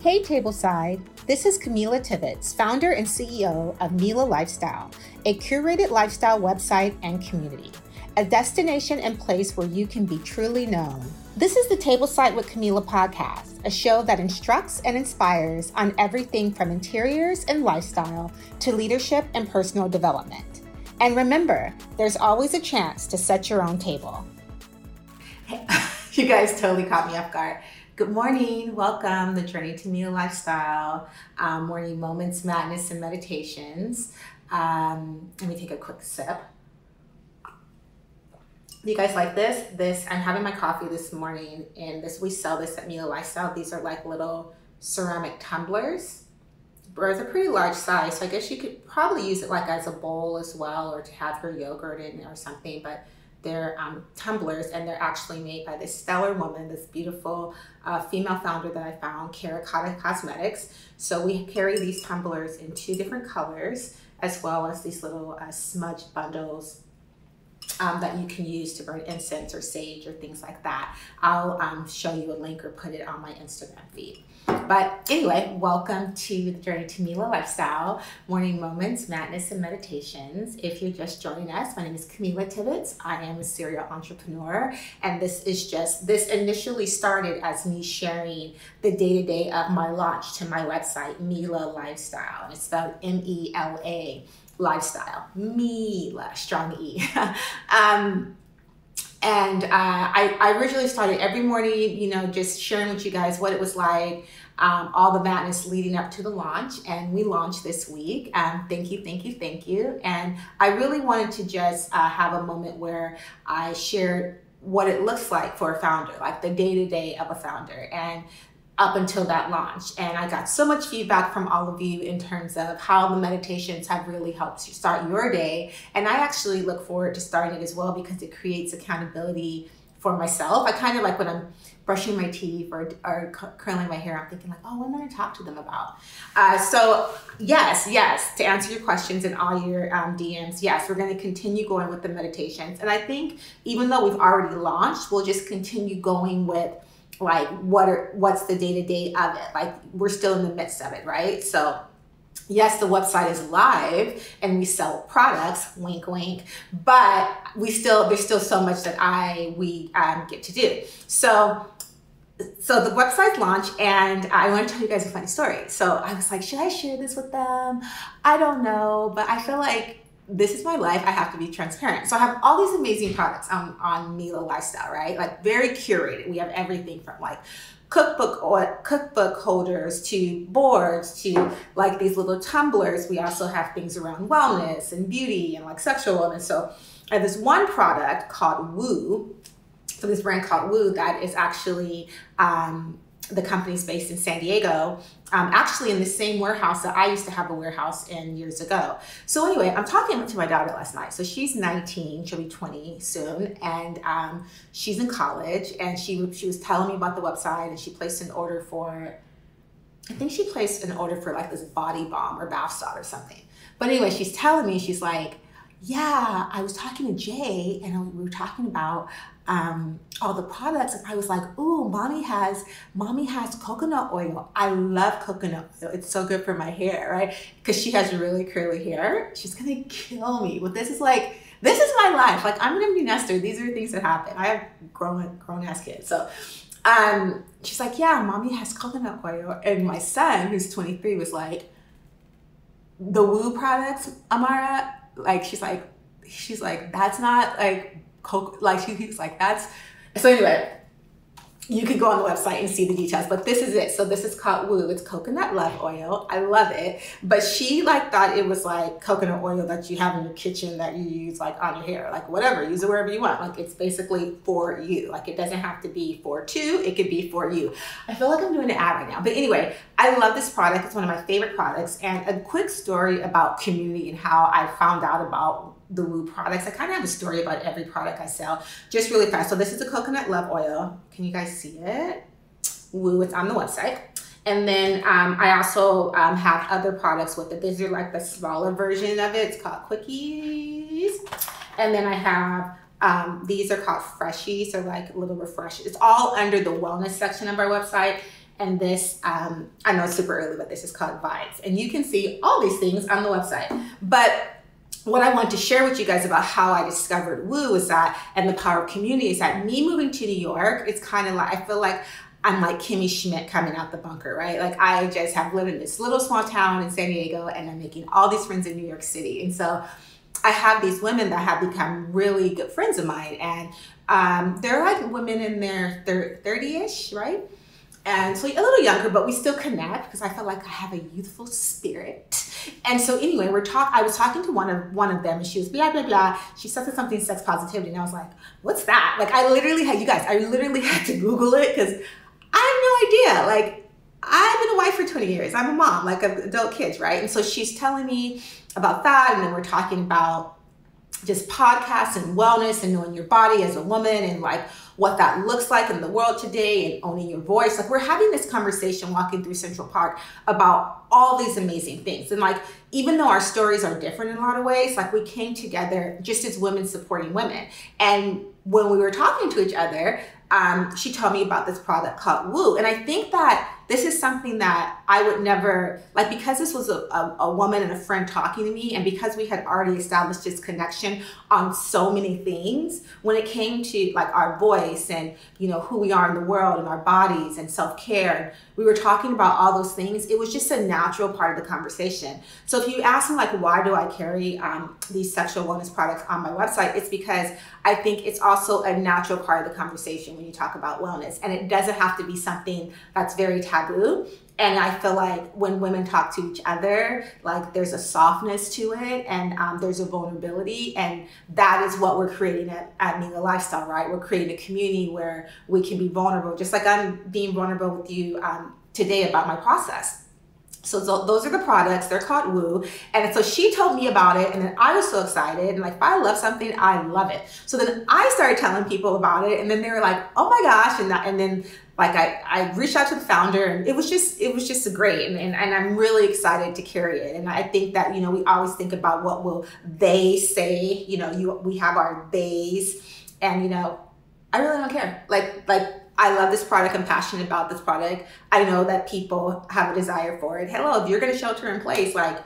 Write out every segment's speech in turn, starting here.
Hey, Tableside. This is Camila Tibbetts, founder and CEO of Mela Lifestyle, a curated lifestyle website and community, a destination and place where you can be truly known. This is the Tableside with Camila podcast, a show that instructs and inspires on everything from interiors and lifestyle to leadership and personal development. And remember, there's always a chance to set your own table. you guys totally caught me off guard. Good morning. Welcome. The Journey to Mela Lifestyle, um, morning moments, madness, and meditations. Um, let me take a quick sip. You guys like this? This I'm having my coffee this morning, and this we sell this at Mela Lifestyle. These are like little ceramic tumblers. But it's a pretty large size, so I guess you could probably use it like as a bowl as well, or to have your yogurt in or something. But they're um, tumblers, and they're actually made by this stellar woman, this beautiful uh, female founder that I found, Kara Kata Cosmetics. So we carry these tumblers in two different colors, as well as these little uh, smudge bundles um, that you can use to burn incense or sage or things like that. I'll um, show you a link or put it on my Instagram feed. But anyway, welcome to the Journey to Mela Lifestyle Morning Moments, Madness, and Meditations. If you're just joining us, my name is Camila Tibbetts. I am a serial entrepreneur, and this is just this initially started as me sharing the day to day of my launch to my website, Mela Lifestyle, it's spelled M E L A lifestyle. Mela, strong E. um, and uh, I, I originally started every morning, you know, just sharing with you guys what it was like, um, all the madness leading up to the launch. And we launched this week. Um, thank you, thank you, thank you. And I really wanted to just uh, have a moment where I shared what it looks like for a founder, like the day to day of a founder. And up until that launch. And I got so much feedback from all of you in terms of how the meditations have really helped you start your day. And I actually look forward to starting it as well because it creates accountability for myself. I kind of like when I'm brushing my teeth or, or curling my hair, I'm thinking like, oh, what am I going to talk to them about? Uh, so yes, yes, to answer your questions and all your um, DMs, yes, we're going to continue going with the meditations. And I think even though we've already launched, we'll just continue going with like what are what's the day to day of it? Like we're still in the midst of it right? So yes the website is live and we sell products wink wink but we still there's still so much that i we um, get to do. So so the website launched and i want to tell you guys a funny story. So i was like should i share this with them? I don't know but i feel like this is my life. I have to be transparent. So I have all these amazing products on, on Mila Lifestyle, right? Like very curated. We have everything from like cookbook or cookbook holders to boards to like these little tumblers. We also have things around wellness and beauty and like sexual wellness. So I have this one product called Woo. So this brand called Woo that is actually um, the company's based in San Diego, um, actually in the same warehouse that I used to have a warehouse in years ago. So anyway, I'm talking to my daughter last night. So she's 19, she'll be 20 soon, and um, she's in college. And she she was telling me about the website, and she placed an order for, I think she placed an order for like this body balm or bath salt or something. But anyway, she's telling me she's like yeah, I was talking to Jay and we were talking about um, all the products and I was like, ooh, mommy has, mommy has coconut oil. I love coconut oil. It's so good for my hair, right? Because she has really curly hair. She's gonna kill me. But this is like, this is my life. Like I'm an empty nester. These are things that happen. I have grown grown ass kids. So um, she's like, yeah, mommy has coconut oil. And my son, who's 23, was like, the Woo products, Amara, like she's like she's like that's not like coke like she's like that's so anyway you could go on the website and see the details but this is it. So this is called woo. It's coconut love oil. I love it. But she like thought it was like coconut oil that you have in your kitchen that you use like on your hair like whatever. Use it wherever you want. Like it's basically for you. Like it doesn't have to be for two. It could be for you. I feel like i'm doing an ad right now. But anyway i love this product. It's one of my favorite products. And a quick story about community and how i found out about the Woo products. I kind of have a story about every product I sell, just really fast. So this is a coconut love oil. Can you guys see it? Woo, it's on the website. And then um, I also um, have other products with it. These are like the smaller version of it. It's called Quickies. And then I have um, these are called Freshies, so like little refresh. It's all under the wellness section of our website. And this, um, I know it's super early, but this is called Vibes. And you can see all these things on the website. But what I want to share with you guys about how I discovered Woo is that, and the power of community is that me moving to New York, it's kind of like, I feel like I'm like Kimmy Schmidt coming out the bunker, right? Like I just have lived in this little small town in San Diego and I'm making all these friends in New York City. And so I have these women that have become really good friends of mine. And um, they're like women in their 30 ish, right? And so a little younger, but we still connect because I feel like I have a youthful spirit. And so anyway, we're talk. I was talking to one of one of them, and she was blah blah blah. She said something sex positivity, and I was like, "What's that?" Like I literally had you guys. I literally had to Google it because I have no idea. Like I've been a wife for 20 years. I'm a mom, like adult kids, right? And so she's telling me about that, and then we're talking about just podcasts and wellness and knowing your body as a woman and like what that looks like in the world today and owning your voice. Like we're having this conversation walking through Central Park about all these amazing things. And like even though our stories are different in a lot of ways, like we came together just as women supporting women. And when we were talking to each other, um, she told me about this product called Woo. And I think that this is something that I would never, like, because this was a, a, a, woman and a friend talking to me, and because we had already established this connection on so many things, when it came to like our voice and, you know, who we are in the world and our bodies and self care, we were talking about all those things. It was just a natural part of the conversation. So if you ask me, like, why do I carry um, these sexual wellness products on my website, it's because I think it's also a natural part of the conversation when you talk about wellness. And it doesn't have to be something that's very taboo. And I feel like when women talk to each other, like there's a softness to it and um, there's a vulnerability. And that is what we're creating at, at Mela Lifestyle, right? We're creating a community where we can be vulnerable, just like I'm being vulnerable with you um, today about my process. So, those are the products. They're called Woo. And so she told me about it, and then I was so excited. And like, if I love something, I love it. So then I started telling people about it, and then they were like, "Oh my gosh!" And that, and then like I, I reached out to the founder and it was just it was just great and, and, and i'm really excited to carry it and i think that you know we always think about what will they say you know you we have our days and you know i really don't care like like I love this product. I'm passionate about this product. I know that people have a desire for it. Hello, if you're going to shelter in place, like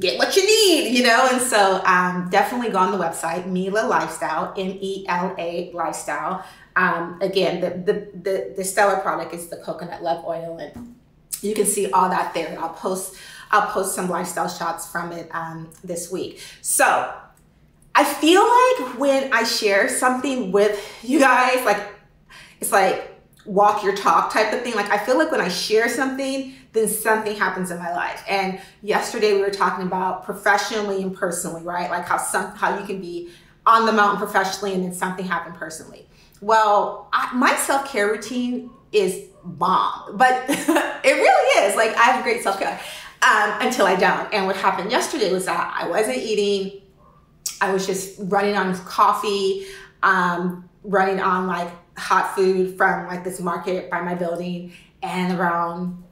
get what you need, you know? And so um, definitely go on the website, Mela Lifestyle, M E L A Lifestyle. Um, again, the, the, the, the stellar product is the coconut love oil. And you can see all that there. I'll post, I'll post some lifestyle shots from it um, this week. So I feel like when I share something with you guys, like it's like walk your talk type of thing. Like I feel like when I share something, then something happens in my life. And yesterday we were talking about professionally and personally, right? Like how some how you can be on the mountain professionally and then something happen personally. Well, I, my self care routine is bomb, but it really is. Like I have great self care um, until I don't. And what happened yesterday was that I wasn't eating. I was just running on coffee, um, running on like hot food from like this market by my building and around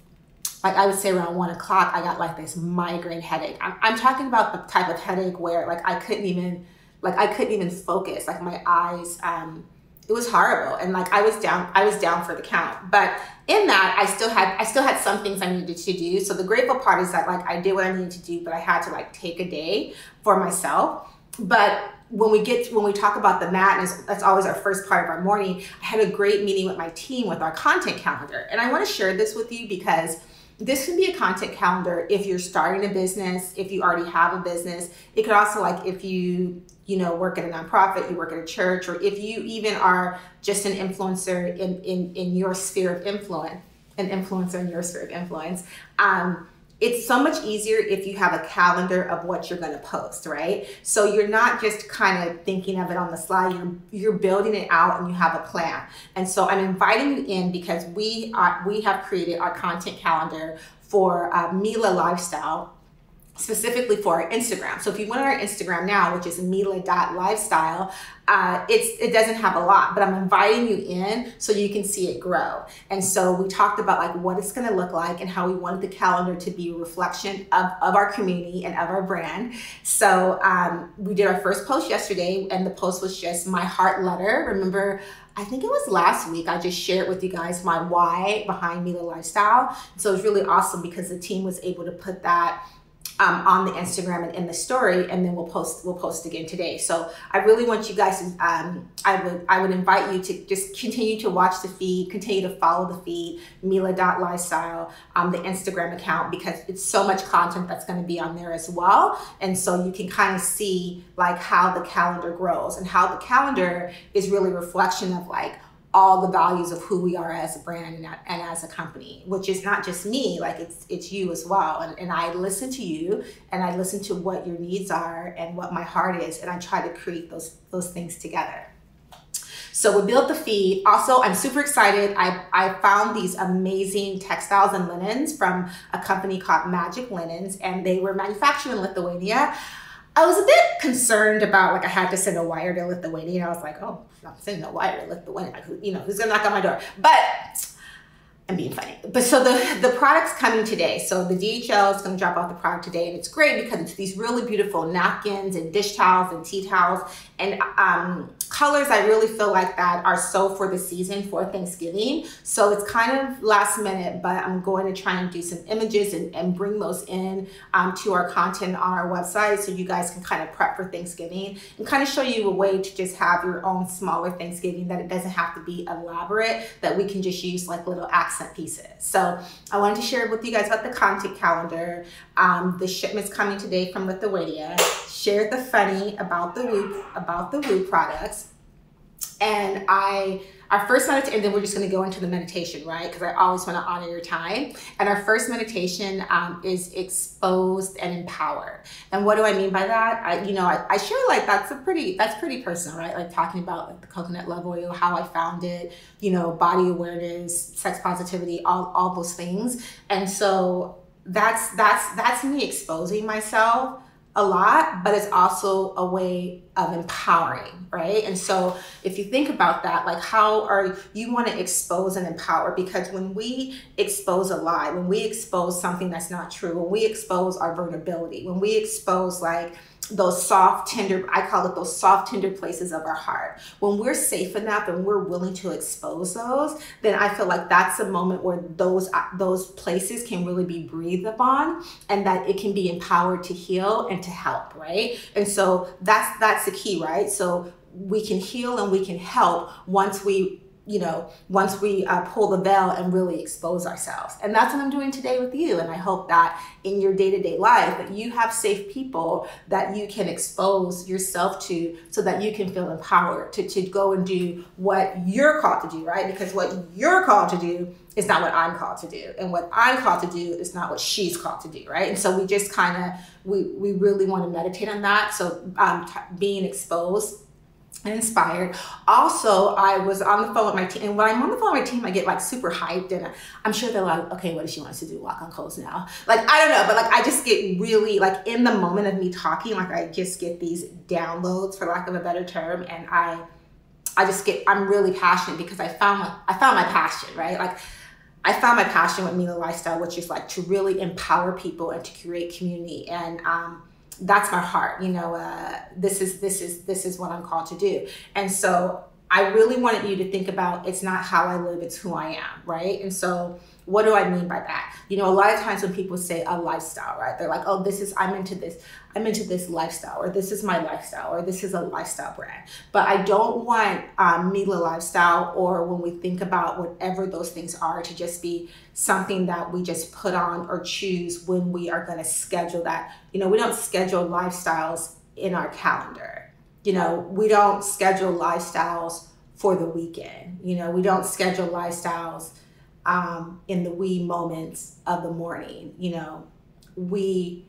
like I would say around one o'clock, I got like this migraine headache. I'm, I'm, talking about the type of headache where like I couldn't even, like I couldn't even focus. Like my eyes, um, it was horrible, and like I was down, I was down for the count. But in that, I still had, I still had some things I needed to do. So the grateful part is that like I did what I needed to do, but I had to like take a day for myself. But when we get when we talk about the madness, that's always our first part of our morning. I had a great meeting with my team with our content calendar, and I want to share this with you because this can be a content calendar if you're starting a business, if you already have a business. It could also like if you you know work at a nonprofit, you work at a church, or if you even are just an influencer in in in your sphere of influence, an influencer in your sphere of influence. Um, it's so much easier if you have a calendar of what you're going to post right? So you're not just kind of thinking of it on the slide you're you're building it out and you have a plan. And so i'm inviting you in because we are we have created our content calendar for uh, mela lifestyle specifically for our Instagram. So if you went on our Instagram now, which is mela.lifestyle, uh, it's it doesn't have a lot, but I'm inviting you in so you can see it grow. And so we talked about like what it's going to look like and how we wanted the calendar to be a reflection of, of our community and of our brand. So um, we did our first post yesterday, and the post was just my heart letter. Remember, I think it was last week, I just shared with you guys my why behind Mela Lifestyle. So it was really awesome because the team was able to put that um, on the Instagram and in the story, and then we'll post we'll post again today. So I really want you guys to um, I would I would invite you to just continue to watch the feed, continue to follow the feed, Mela.lifestyle, um, the Instagram account, because it's so much content that's going to be on there as well. And so you can kind of see like how the calendar grows and how the calendar is really reflection of like all the values of who we are as a brand and, as a company which is not just me like it's it's you as well. And, and i listen to you and i listen to what your needs are and what my heart is and i try to create those those things together. So we built the feed. Also i'm super excited. I i found these amazing textiles and linens from a company called magic linens and they were manufactured in lithuania I was a bit concerned about like I had to send a wire to Lithuania. I was like, oh, I'm sending a wire to Lithuania. Like, who, you know, who's gonna knock on my door? But I'm being funny. But so the the product's coming today. So the DHL is going to drop off the product today, and it's great because it's these really beautiful napkins and dish towels and tea towels and um, colors. I really feel like that are so for the season for Thanksgiving. So it's kind of last minute, but I'm going to try and do some images and, and bring those in um, to our content on our website so you guys can kind of prep for Thanksgiving and kind of show you a way to just have your own smaller Thanksgiving that it doesn't have to be elaborate. That we can just use like little accents pieces. So I wanted to share with you guys about the content calendar. Um, the shipment's coming today from Lithuania. Shared the funny about the Woo about the Woo products, and I our first meditation, and then we're just going to go into the meditation, right? Because I always want to honor your time. And our first meditation um, is exposed and empowered. And what do I mean by that? I, you know, I, I share like that's a pretty that's pretty personal, right? Like talking about like the coconut love oil, how I found it, you know, body awareness, sex positivity, all all those things. And so that's that's that's me exposing myself a lot, but it's also a way of empowering, right? And so if you think about that, like how are you want to expose and empower? Because when we expose a lie, when we expose something that's not true, when we expose our vulnerability, when we expose like those soft, tender, I call it those soft, tender places of our heart. When we're safe enough and we're willing to expose those, then I feel like that's a moment where those uh, those places can really be breathed upon and that it can be empowered to heal and to help, right? And so that's that's the key, right? So we can heal and we can help once we you know, once we uh, pull the veil and really expose ourselves. And that's what I'm doing today with you. And I hope that in your day to day life, that you have safe people that you can expose yourself to so that you can feel empowered to, to go and do what you're called to do, right? Because what you're called to do is not what I'm called to do. And what I'm called to do is not what she's called to do, right? And so we just kind of, we, we really want to meditate on that. So um, t- being exposed inspired. Also, I was on the phone with my team, and when I'm on the phone with my team, I get like super hyped, and I'm sure they're like, "Okay, what does she want us to do? Walk on coals now?" Like I don't know, but like I just get really like in the moment of me talking, like I just get these downloads, for lack of a better term, and I, I just get I'm really passionate because I found I found my passion, right? Like. I found my passion with Mela Lifestyle, which is like to really empower people and to create community. And um, that's my heart you know uh, this is this is this is what i'm called to do. And so i really wanted you to think about it's not how i live it's who i am right and so what do I mean by that? You know, a lot of times when people say a lifestyle, right? They're like, oh, this is, I'm into this, I'm into this lifestyle, or this is my lifestyle, or this is a lifestyle brand. But I don't want um, Mela lifestyle, or when we think about whatever those things are, to just be something that we just put on or choose when we are going to schedule that. You know, we don't schedule lifestyles in our calendar. You know, we don't schedule lifestyles for the weekend. You know, we don't schedule lifestyles um, in the wee moments of the morning. You know, we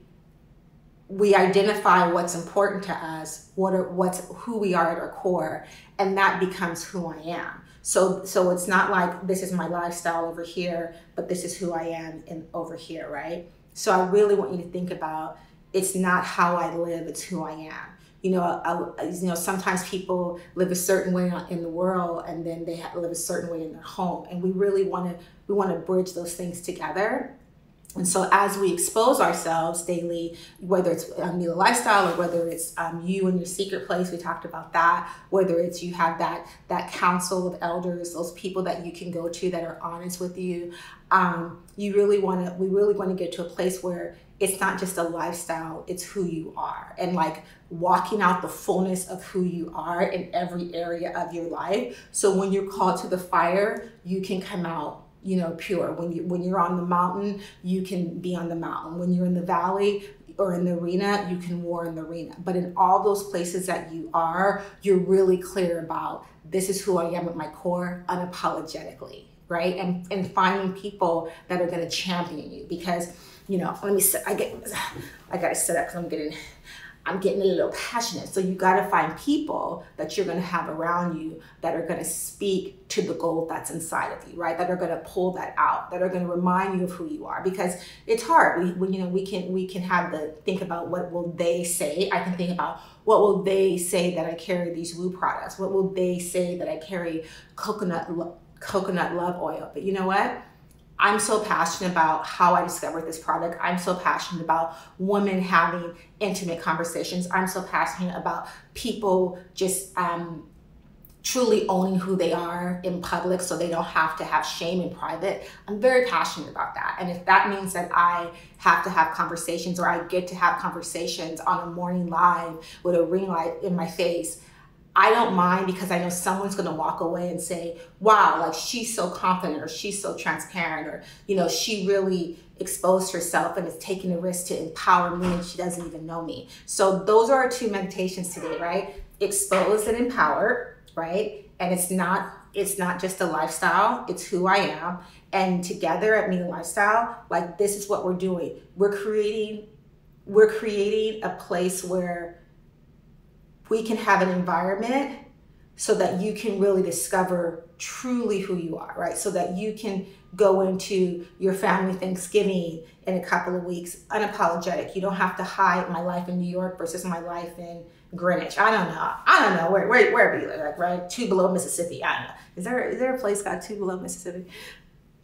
we identify what's important to us, what are what's who we are at our core, and that becomes who I am. So so it's not like this is my lifestyle over here, but this is who I am in over here, right? So I really want you to think about it's not how I live, it's who I am. You know, I, you know, sometimes people live a certain way in the world, and then they live a certain way in their home, and we really want to we want to bridge those things together and so, as we expose ourselves daily, whether it's a Mela lifestyle or whether it's um, you and your secret place, we talked about that. Whether it's you have that that council of elders, those people that you can go to that are honest with you. Um, you really want to. We really want to get to a place where it's not just a lifestyle; it's who you are, and like walking out the fullness of who you are in every area of your life. So when you're called to the fire, you can come out you know pure. When you when you're on the mountain you can be on the mountain. When you're in the valley or in the arena you can war in the arena. But in all those places that you are you're really clear about this is who i am at my core unapologetically right? And and finding people that are going to champion you. Because you know let me sit i get i gotta sit up because i'm getting I'm getting a little passionate. So you got to find people that you're to have around you that are to speak to the gold that's inside of you, right? That are to pull that out, that are to remind you of who you are. Because it's hard. We, we, you know, we can we can have the think about what will they say. I can think about what will they say that I carry these woo products. What will they say that I carry coconut coconut love oil? But you know what? I'm so passionate about how I discovered this product. I'm so passionate about women having intimate conversations. I'm so passionate about people just um, truly owning who they are in public so they don't have to have shame in private. I'm very passionate about that. And if that means that I have to have conversations or I get to have conversations on a morning live with a ring light in my face, I don't mind because I know someone's going to walk away and say, wow, like she's so confident or she's so transparent or, you know, she really exposed herself and is taking a risk to empower me and she doesn't even know me. So those are our two meditations today, right? Exposed and empowered, right? And it's not it's not just a lifestyle, it's who I am. And together at Mela Lifestyle, like this is what we're doing. We're creating we're creating a place where we can have an environment so that you can really discover truly who you are, right? So that you can go into your family Thanksgiving in a couple of weeks unapologetic. You don't have to hide my life in New York versus my life in Greenwich. I don't know. I don't know where where where be like right below Mississippi. I don't know. Is there is there a place called two below Mississippi?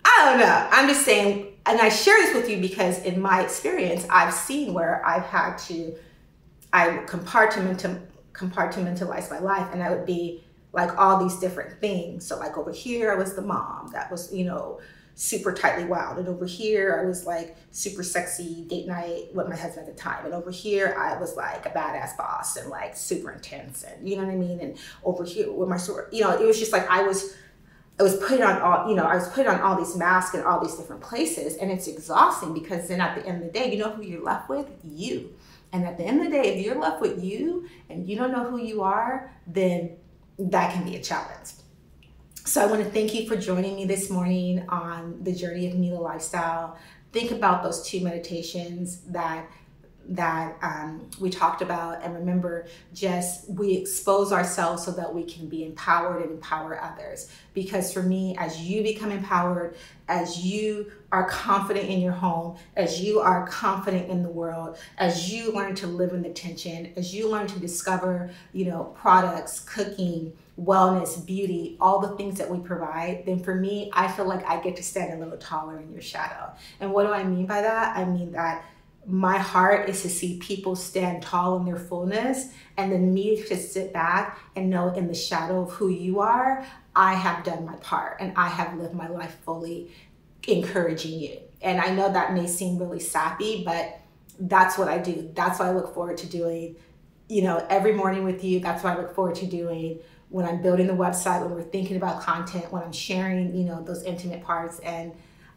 I don't know. I'm just saying, and I share this with you because in my experience, I've seen where I've had to I compartment compartmentalize my life and that would be like all these different things so like over here i was the mom that was you know super tightly wound and over here i was like super sexy date night with my husband at the time and over here i was like a badass boss and like super intense and you know what i mean and over here with my sort you know it was just like i was I was put on all, you know, I was put on all these masks in all these different places, and it's exhausting because then at the end of the day, you know who you're left with? You. And at the end of the day, if you're left with you and you don't know who you are, then that can be a challenge. So I want to thank you for joining me this morning on the journey of Mela Lifestyle. Think about those two meditations that that um, we talked about. And remember just we expose ourselves so that we can be empowered and empower others. Because for me as you become empowered as you are confident in your home as you are confident in the world as you learn to live in the tension as you learn to discover you know products cooking wellness beauty all the things that we provide then for me i feel like i get to stand a little taller in your shadow. And what do i mean by that? I mean that my heart is to see people stand tall in their fullness and then me to sit back and know in the shadow of who you are i have done my part and i have lived my life fully encouraging you. And i know that may seem really sappy but that's what i do. That's what i look forward to doing you know every morning with you. That's what i look forward to doing when i'm building the website when we're thinking about content when i'm sharing you know those intimate parts and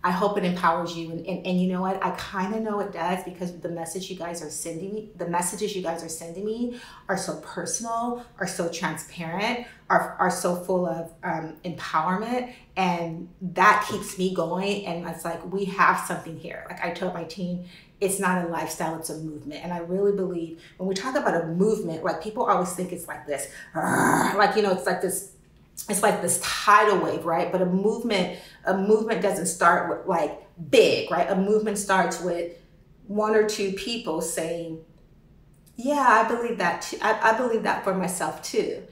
I hope it empowers you. And, and, and you know what? I kind of know it does because the message you guys are sending me, the messages you guys are sending me are so personal, are so transparent, are, are so full of um, empowerment. And that keeps me going. And it's like, we have something here. Like I told my team, it's not a lifestyle, it's a movement. And I really believe when we talk about a movement, like people always think it's like this, like, you know, it's like this it's like this tidal wave, right? But a movement, a movement doesn't start with like big, right? A movement starts with one or two people saying, yeah, I believe that too. I, I believe that for myself too.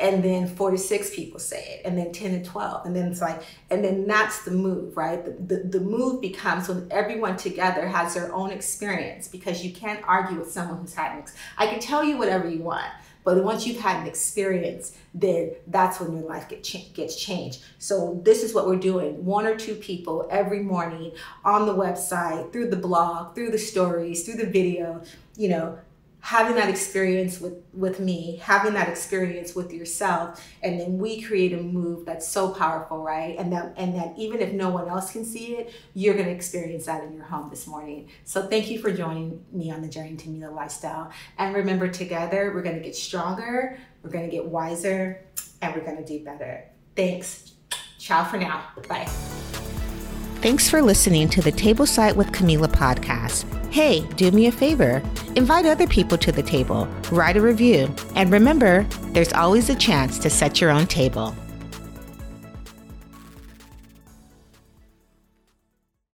And then 46 people say it, and then 10 and 12. And then it's like, and then that's the move, right? The, the, the move becomes when everyone together has their own experience because you can't argue with someone who's had an ex- I can tell you whatever you want, but once you've had an experience, then that's when your life get gets changed. So this is what we're doing: one or two people every morning on the website, through the blog, through the stories, through the video. You know, having that experience with with me having that experience with yourself and then we create a move that's so powerful right? And that and that even if no one else can see it you're going to experience that in your home this morning. So thank you for joining me on the journey to Mela lifestyle. And remember together we're going to get stronger we're going to get wiser and we're going to do better. Thanks. Ciao for now. Bye Thanks for listening to the Tableside with Camila podcast. Hey, do me a favor. Invite other people to the table, write a review, and remember, there's always a chance to set your own table.